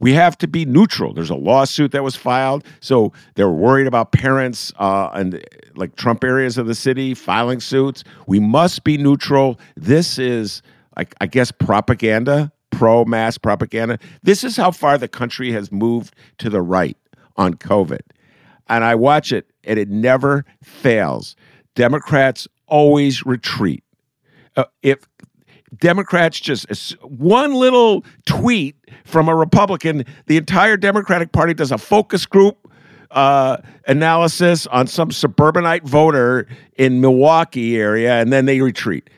B: We have to be neutral. There's a lawsuit that was filed, so they're worried about parents uh, and like Trump areas of the city filing suits. We must be neutral. This is, I guess, propaganda, pro mask propaganda. This is how far the country has moved to the right on COVID. And I watch it, and it never fails. Democrats always retreat. Uh, if Democrats just one little tweet from a Republican, the entire Democratic Party does a focus group uh, analysis on some suburbanite voter in Milwaukee area, and then they retreat.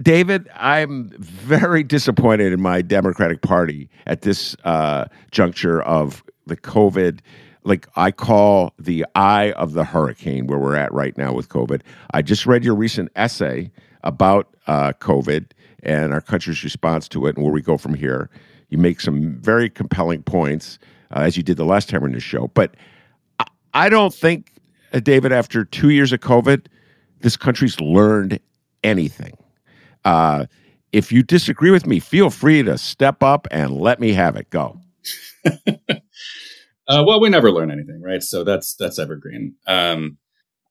B: David, I'm very disappointed in my Democratic Party at this uh, juncture of the COVID, like I call the eye of the hurricane where we're at right now with COVID. I just read your recent essay about uh, COVID and our country's response to it and where we go from here. You make some very compelling points, uh, as you did the last time on the show. But I, I don't think, uh, David, after two years of COVID, this country's learned anything. Uh, if you disagree with me, feel free to step up and let me have it. Go.
C: Uh, well, we never learn anything, right? So that's that's evergreen. Um,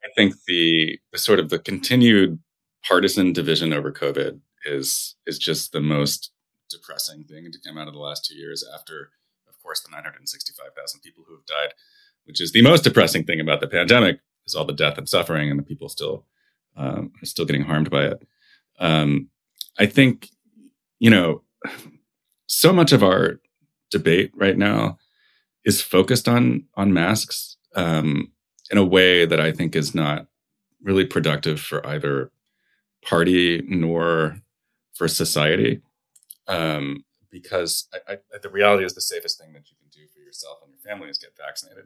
C: I think the, the sort of the continued partisan division over COVID is is just the most depressing thing to come out of the last two years. After, of course, the 965,000 people who have died, which is the most depressing thing about the pandemic, is all the death and suffering, and the people still um, are still getting harmed by it. Um, I think, you know, so much of our debate right now is focused on on masks um, in a way that I think is not really productive for either party nor for society. Um, because I, I, the reality is the safest thing that you can do for yourself and your family is get vaccinated.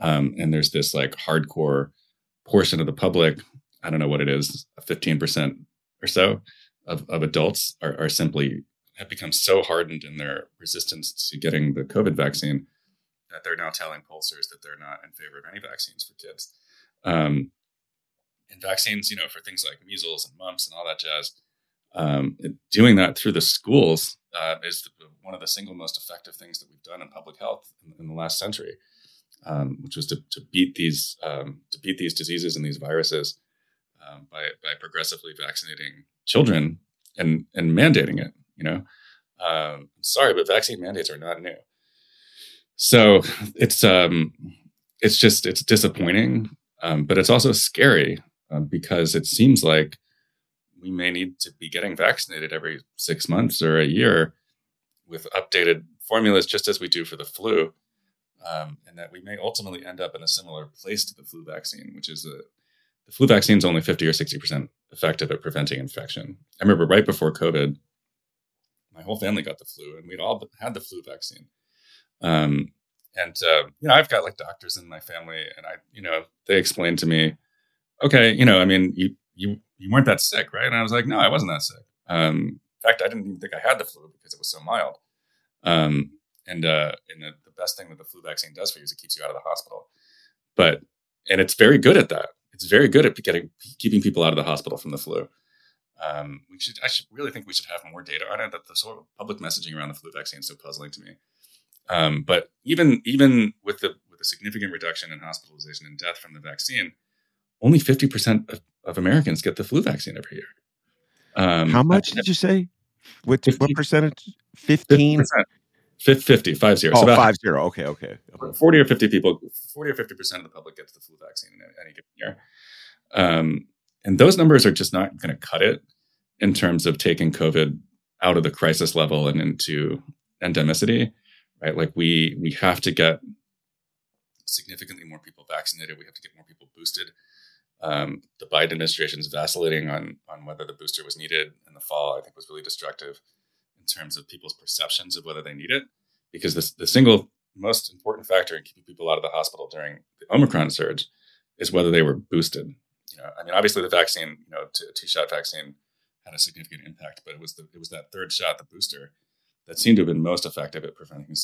C: Um, and there's this like hardcore portion of the public, I don't know what it is, 15% or so of, of adults are, are simply have become so hardened in their resistance to getting the COVID vaccine that they're now telling pollsters that they're not in favor of any vaccines for kids. Um, and vaccines, you know, for things like measles and mumps and all that jazz, um, doing that through the schools uh, is one of the single most effective things that we've done in public health in, in the last century, um, which was to, to beat these um, to beat these diseases and these viruses um, by by progressively vaccinating children and and mandating it. You know, um, sorry, but vaccine mandates are not new. So it's um, it's just it's disappointing, um, but it's also scary uh, because it seems like we may need to be getting vaccinated every six months or a year with updated formulas, just as we do for the flu, um, and that we may ultimately end up in a similar place to the flu vaccine, which is a the flu vaccine is only 50 or 60% effective at preventing infection. I remember right before COVID, my whole family got the flu and we'd all had the flu vaccine. Um, and, uh, you know, I've got like doctors in my family and I, you know, they explained to me, okay, you know, I mean, you, you, you weren't that sick, right? And I was like, no, I wasn't that sick. Um, in fact, I didn't even think I had the flu because it was so mild. Um, and, uh, and the, the best thing that the flu vaccine does for you is it keeps you out of the hospital. But, and it's very good at that it's very good at getting keeping people out of the hospital from the flu. Um, we should, I should really think we should have more data on it. That the sort of public messaging around the flu vaccine is so puzzling to me. Um, but even even with the with a significant reduction in hospitalization and death from the vaccine, only fifty percent of, of, Americans get the flu vaccine every year.
B: Um, How much did you say? What, 50, what percentage? Fifteen.
C: 50, five zero.
B: Oh, so about five zero. Okay, okay.
C: 40 or 50 people, 40 or 50% of the public gets the flu vaccine in any given year. Um, and those numbers are just not going to cut it in terms of taking COVID out of the crisis level and into endemicity, right? Like we we have to get significantly more people vaccinated. We have to get more people boosted. Um, the Biden administration is vacillating on on whether the booster was needed in the fall. I think was really destructive in terms of people's perceptions of whether they need it, because the, the single most important factor in keeping people out of the hospital during the Omicron surge is whether they were boosted. You know, I mean, obviously the vaccine, you know, t- two shot vaccine had a significant impact, but it was the it was that third shot, the booster, that seem to have been most effective at preventing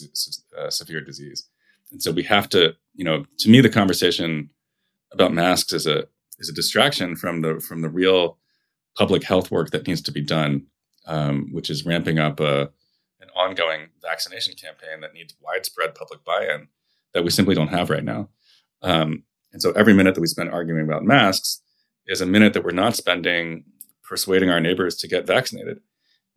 C: uh, severe disease. And so we have to, you know, to me, the conversation about masks is a is a distraction from the from the real public health work that needs to be done um, which is ramping up a, an ongoing vaccination campaign that needs widespread public buy-in that we simply don't have right now. Um, and so every minute that we spend arguing about masks is a minute that we're not spending persuading our neighbors to get vaccinated.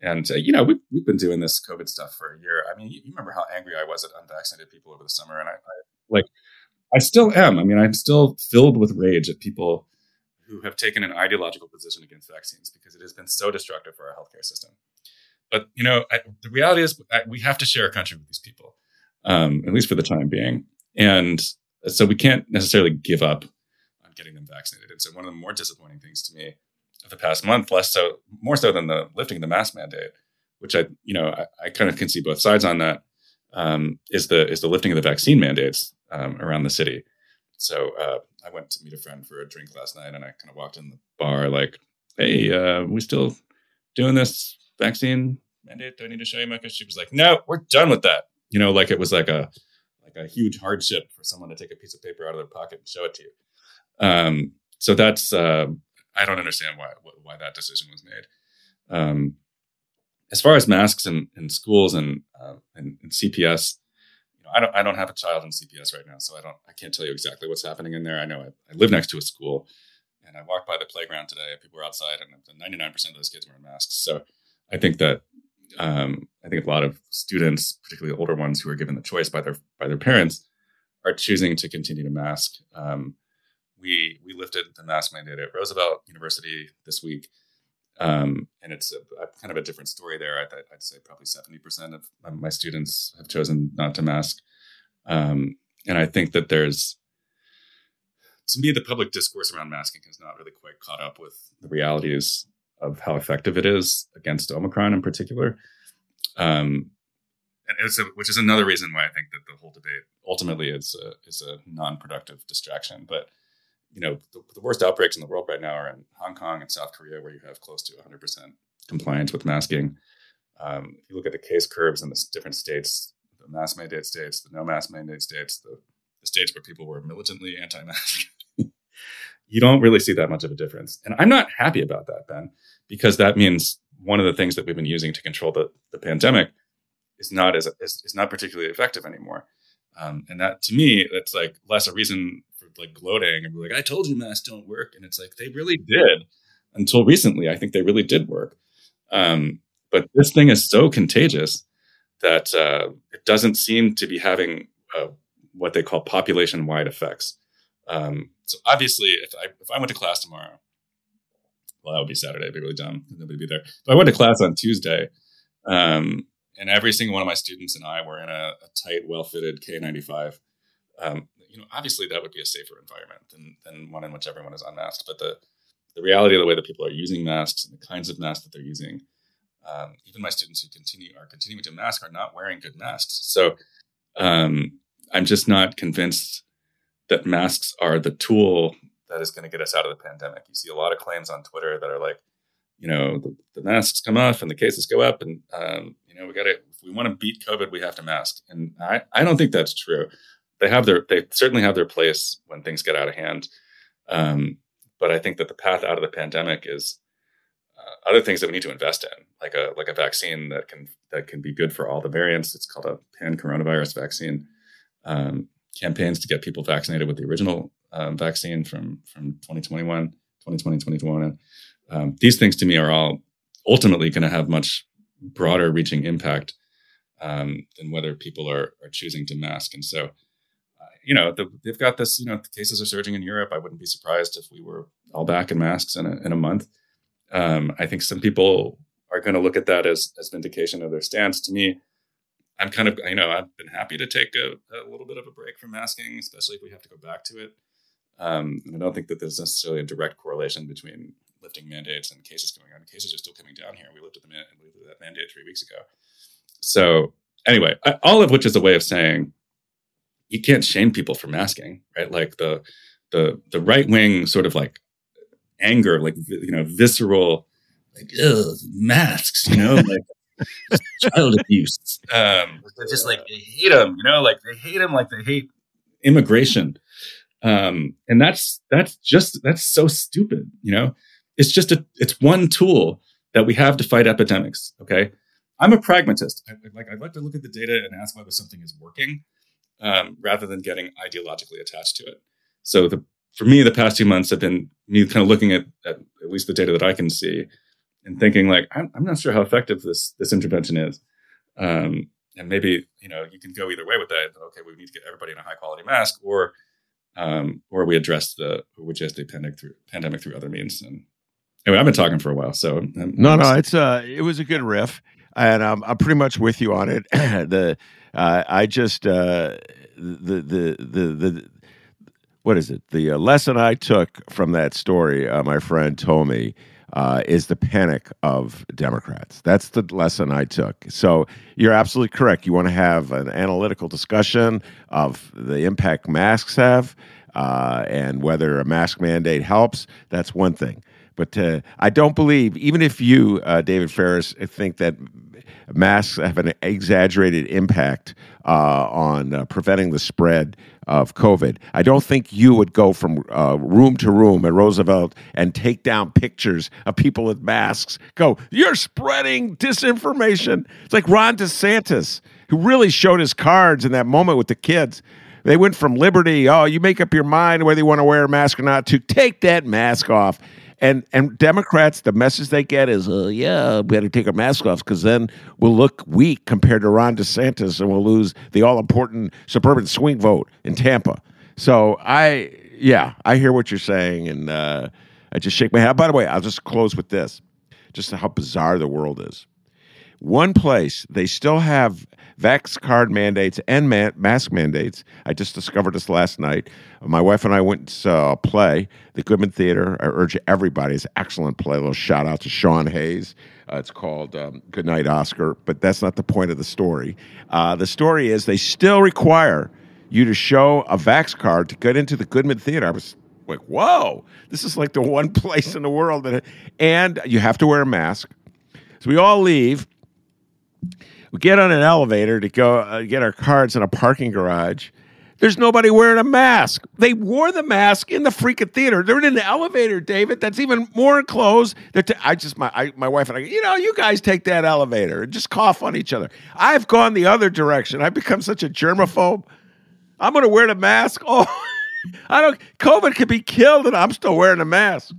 C: And uh, you know, we've, we've been doing this COVID stuff for a year. I mean, you, remember how angry I was at unvaccinated people over the summer, and I, I like, I still am. I mean, I'm still filled with rage at people who have taken an ideological position against vaccines because it has been so destructive for our healthcare system. But you know, I, the reality is I, we have to share a country with these people, um, at least for the time being, and so we can't necessarily give up on getting them vaccinated. And so, one of the more disappointing things to me the past month, less so, more so than the lifting of the mask mandate, which I, you know, I, I kind of can see both sides on that, um, is the is the lifting of the vaccine mandates um, around the city. So uh, I went to meet a friend for a drink last night, and I kind of walked in the bar like, "Hey, uh, we still doing this vaccine mandate? Do I need to show you my?" Because she was like, "No, we're done with that." You know, like it was like a like a huge hardship for someone to take a piece of paper out of their pocket and show it to you. Um, so that's uh, I don't understand why why that decision was made. Um, as far as masks in, in schools and, uh, and, and CPS, I don't I don't have a child in CPS right now, so I don't I can't tell you exactly what's happening in there. I know I, I live next to a school, and I walked by the playground today. And People were outside, and ninety nine percent of those kids were in masks. So I think that um, I think a lot of students, particularly older ones who are given the choice by their by their parents, are choosing to continue to mask. Um, we we lifted the mask mandate at Roosevelt University this week. Um, and it's a, a, kind of a different story there. I would say probably 70% of my students have chosen not to mask. Um, and I think that there's, to me, the public discourse around masking has not really quite caught up with the realities of how effective it is against Omicron in particular. Um, and a, which is another reason why I think that the whole debate ultimately is a, is a non-productive distraction. But you know, the, the, worst outbreaks in the world right now are in Hong Kong and South Korea, where you have close to 100% compliance with masking. Um, if you look at the case curves in the different states, the mask mandate states, the no mask mandate states, the, the states where people were militantly anti-mask, you don't really see that much of a difference. And I'm not happy about that, Ben, because that means one of the things that we've been using to control the, the pandemic is not as is, is not particularly effective anymore. Um, and that to me, that's like less a reason like gloating and be like, I told you masks don't work. And it's like, they really did until recently. I think they really did work. Um, but this thing is so contagious that uh, it doesn't seem to be having uh, what they call population wide effects. Um, so obviously, if I, if I went to class tomorrow, well, that would be Saturday. It'd be really dumb. Nobody would be there. But I went to class on Tuesday, um, and every single one of my students and I were in a, a tight, well-fitted K95. Um, you know, obviously that would be a safer environment than than one in which everyone is unmasked. But the the reality of the way that people are using masks and the kinds of masks that they're using, um, even my students who continue are continuing to mask are not wearing good masks. So um, I'm just not convinced that masks are the tool that is going to get us out of the pandemic. You see a lot of claims on Twitter that are like, you know, the, the masks come off and the cases go up, and um, you know, we got to if we want to beat COVID, we have to mask. And I I don't think that's true. They have their they certainly have their place when things get out of hand. Um, but I think that the path out of the pandemic is uh, other things that we need to invest in, like a like a vaccine that can that can be good for all the variants. It's called a pan coronavirus vaccine. Um, campaigns to get people vaccinated with the original um, vaccine from from 2021, 2020, 2021. Um, these things to me are all ultimately going to have much broader reaching impact um, than whether people are are choosing to mask. And so, you know, the, they've got this. You know, the cases are surging in Europe. I wouldn't be surprised if we were all back in masks in a, in a month. Um, I think some people are going to look at that as as vindication of their stance. To me, I'm kind of, you know, I've been happy to take a, a, little bit of a break from masking, especially if we have to go back to it. Um, and I don't think that there's necessarily a direct correlation between lifting mandates and cases going on. Cases are still coming down here. We lifted the man- we lifted that mandate three weeks ago. So anyway, I, all of which is a way of saying you can't shame people for masking, right? Like the the the right wing sort of like anger, like you know, visceral, like masks, you know, like child abuse. Um, they're just like they hate them, you know, like they hate them, like they hate immigration. Um, and that's that's just that's so stupid, you know. It's just a it's one tool that we have to fight epidemics. Okay, I'm a pragmatist. I, like I'd like to look at the data and ask whether something is working, um, rather than getting ideologically attached to it. So the for me, the past two months have been me kind of looking at, at at least the data that I can see and thinking like I'm, I'm not sure how effective this this intervention is. Um, and maybe you know you can go either way with that okay we need to get everybody in a high quality mask or um, or we address the we just the pandemic through pandemic through other means. And anyway i've been talking for a while so
B: I'm, no no it's uh it was a good riff and I'm, I'm pretty much with you on it the uh, i just uh the the the the what is it the uh, lesson i took from that story uh, my friend told me uh, is the panic of Democrats. That's the lesson I took. So you're absolutely correct. You want to have an analytical discussion of the impact masks have uh, and whether a mask mandate helps. That's one thing. But uh, I don't believe, even if you, uh, David Faris, think that masks have an exaggerated impact uh, on uh, preventing the spread of COVID. I don't think you would go from uh, room to room at Roosevelt and take down pictures of people with masks. Go, you're spreading disinformation. It's like Ron DeSantis, who really showed his cards in that moment with the kids. They went from liberty, oh, you make up your mind whether you want to wear a mask or not, to take that mask off. And and Democrats, the message they get is, uh, yeah, we to take our mask off because then we'll look weak compared to Ron DeSantis, and we'll lose the all important suburban swing vote in Tampa. So I, yeah, I hear what you're saying, and uh, I just shake my head. By the way, I'll just close with this, just how bizarre the world is. One place they still have vax card mandates and mask mandates. I just discovered this last night. My wife and I went and saw a play, the Goodman Theater. I urge everybody. It's an excellent play. A little shout out to Sean Hayes. Uh, it's called um, Good Night, Oscar, but that's not the point of the story. Uh, the story is they still require you to show a vax card to get into the Goodman Theater. I was like, whoa, this is like the one place in the world that, and you have to wear a mask. So we all leave we get on an elevator to go uh, get our cards in a parking garage. There's nobody wearing a mask. They wore the mask in the freaking theater. They're in the elevator, David. That's even more enclosed. T- I just my I, my wife and I, you know, you guys take that elevator and just cough on each other. I've gone the other direction. I've become such a germaphobe. I'm going to wear the mask. Oh, I don't. COVID could be killed, and I'm still wearing a mask.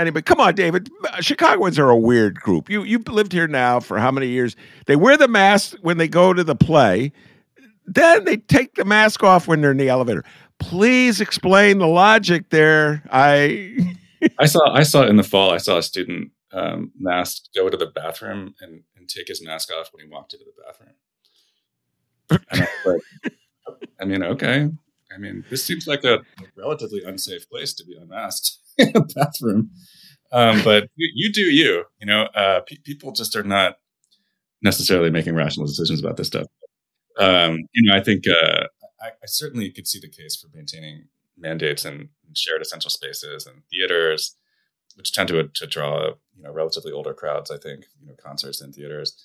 B: Anyway, come on, David. Chicagoans are a weird group. You you've lived here now for how many years? They wear the mask when they go to the play. Then they take the mask off when they're in the elevator. Please explain the logic there. I
C: I saw I saw in the fall. I saw a student um, masked go to the bathroom and, and take his mask off when he walked into the bathroom. I, like, I mean, okay, I mean, this seems like a relatively unsafe place to be unmasked bathroom. Um, but you, you, do you. You know, uh, pe- people just are not necessarily making rational decisions about this stuff. Um, you know, I think uh, I, I, certainly could see the case for maintaining mandates and shared essential spaces and theaters, which tend to, to draw you know relatively older crowds. I think you know concerts and theaters,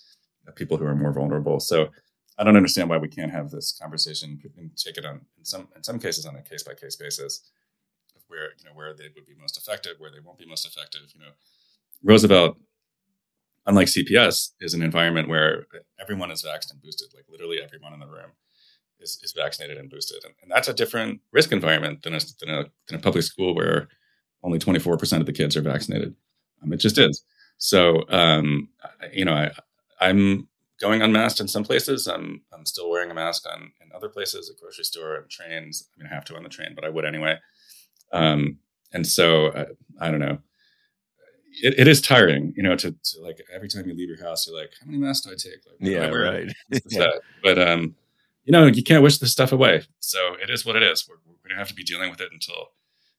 C: uh, people who are more vulnerable. So I don't understand why we can't have this conversation and take it on in some in some cases on a case by case basis, where you know where they would be most effective, where they won't be most effective. You know, Roosevelt, unlike CPS, is an environment where everyone is vaccinated and boosted. Like literally everyone in the room is, is vaccinated and boosted, and, and that's a different risk environment than a, than a than a public school where only twenty four percent of the kids are vaccinated. Um, it just is. So um, you know, I, I'm going unmasked in some places. I'm I'm still wearing a mask on in other places, a grocery store and trains. I mean, I have to on the train, but I would anyway. Um, and so I, I don't know. It, it is tiring, you know, to, to, like every time you leave your house, you're like, how many masks do I take? Like,
B: yeah, right.
C: yeah. But um, you know, you can't wish this stuff away. So it is what it is. We're, we're going to have to be dealing with it until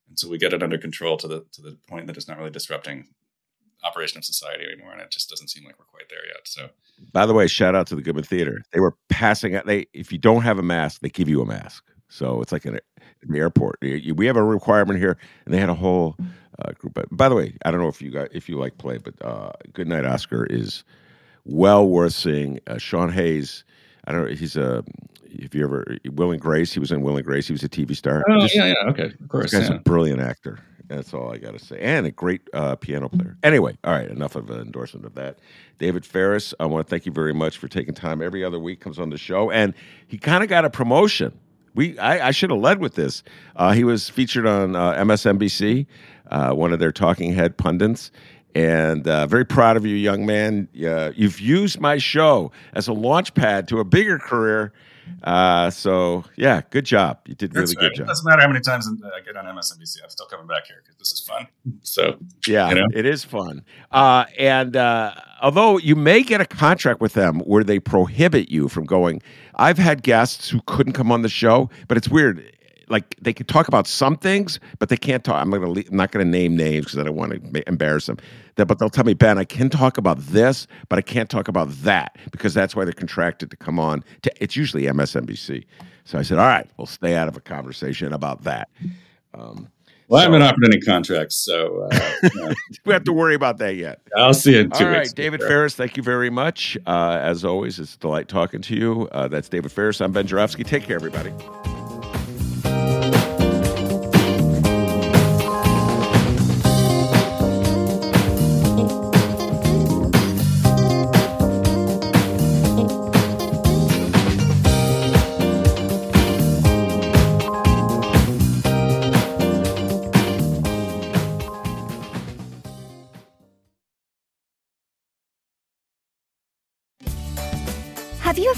C: until we get it under control to the to the point that it's not really disrupting operation of society anymore, and it just doesn't seem like we're quite there yet. So,
B: by the way, shout out to the Goodman Theater. They were passing out. They if you don't have a mask, they give you a mask. So it's like an, an airport. We have a requirement here, and they had a whole uh, group. But by the way, I don't know if you got if you like play, but uh, Good Night Oscar is well worth seeing. Uh, Sean Hayes. I don't know. He's a. If you ever Will and Grace, he was in Will and Grace. He was a TV star.
C: Oh Just, yeah, yeah, okay, of course.
B: This guy's
C: yeah.
B: a brilliant actor. That's all I got to say. And a great uh, piano player. Anyway, all right, enough of an endorsement of that. David Faris, I want to thank you very much for taking time. Every other week comes on the show, and he kind of got a promotion. We I, I should have led with this. Uh, he was featured on uh, MSNBC, uh, one of their talking head pundits. And uh, very proud of you, young man. you've used my show as a launch pad to a bigger career uh, so yeah, good job. You did That's really right. good job.
C: It doesn't matter how many times I get on MSNBC. I'm still coming back here because this is fun. So
B: yeah, you know? it is fun. Uh, and uh, although you may get a contract with them where they prohibit you from going, I've had guests who couldn't come on the show, but it's weird like they can talk about some things, but they can't talk. I'm not going to I'm not going to name names because I don't want to embarrass them. But they'll tell me, Ben, I can talk about this, but I can't talk about that because that's why they're contracted to come on. To, it's usually MSNBC. So I said, all right, we'll stay out of a conversation about that. Um,
C: well, so, I haven't offered any contracts, so uh,
B: we have to worry about that yet.
C: I'll see you in two
B: All right, David Faris, thank you very much. Uh, as always, it's a delight talking to you. Uh, that's David Faris. I'm Ben Joravsky. Take care, everybody.
D: Have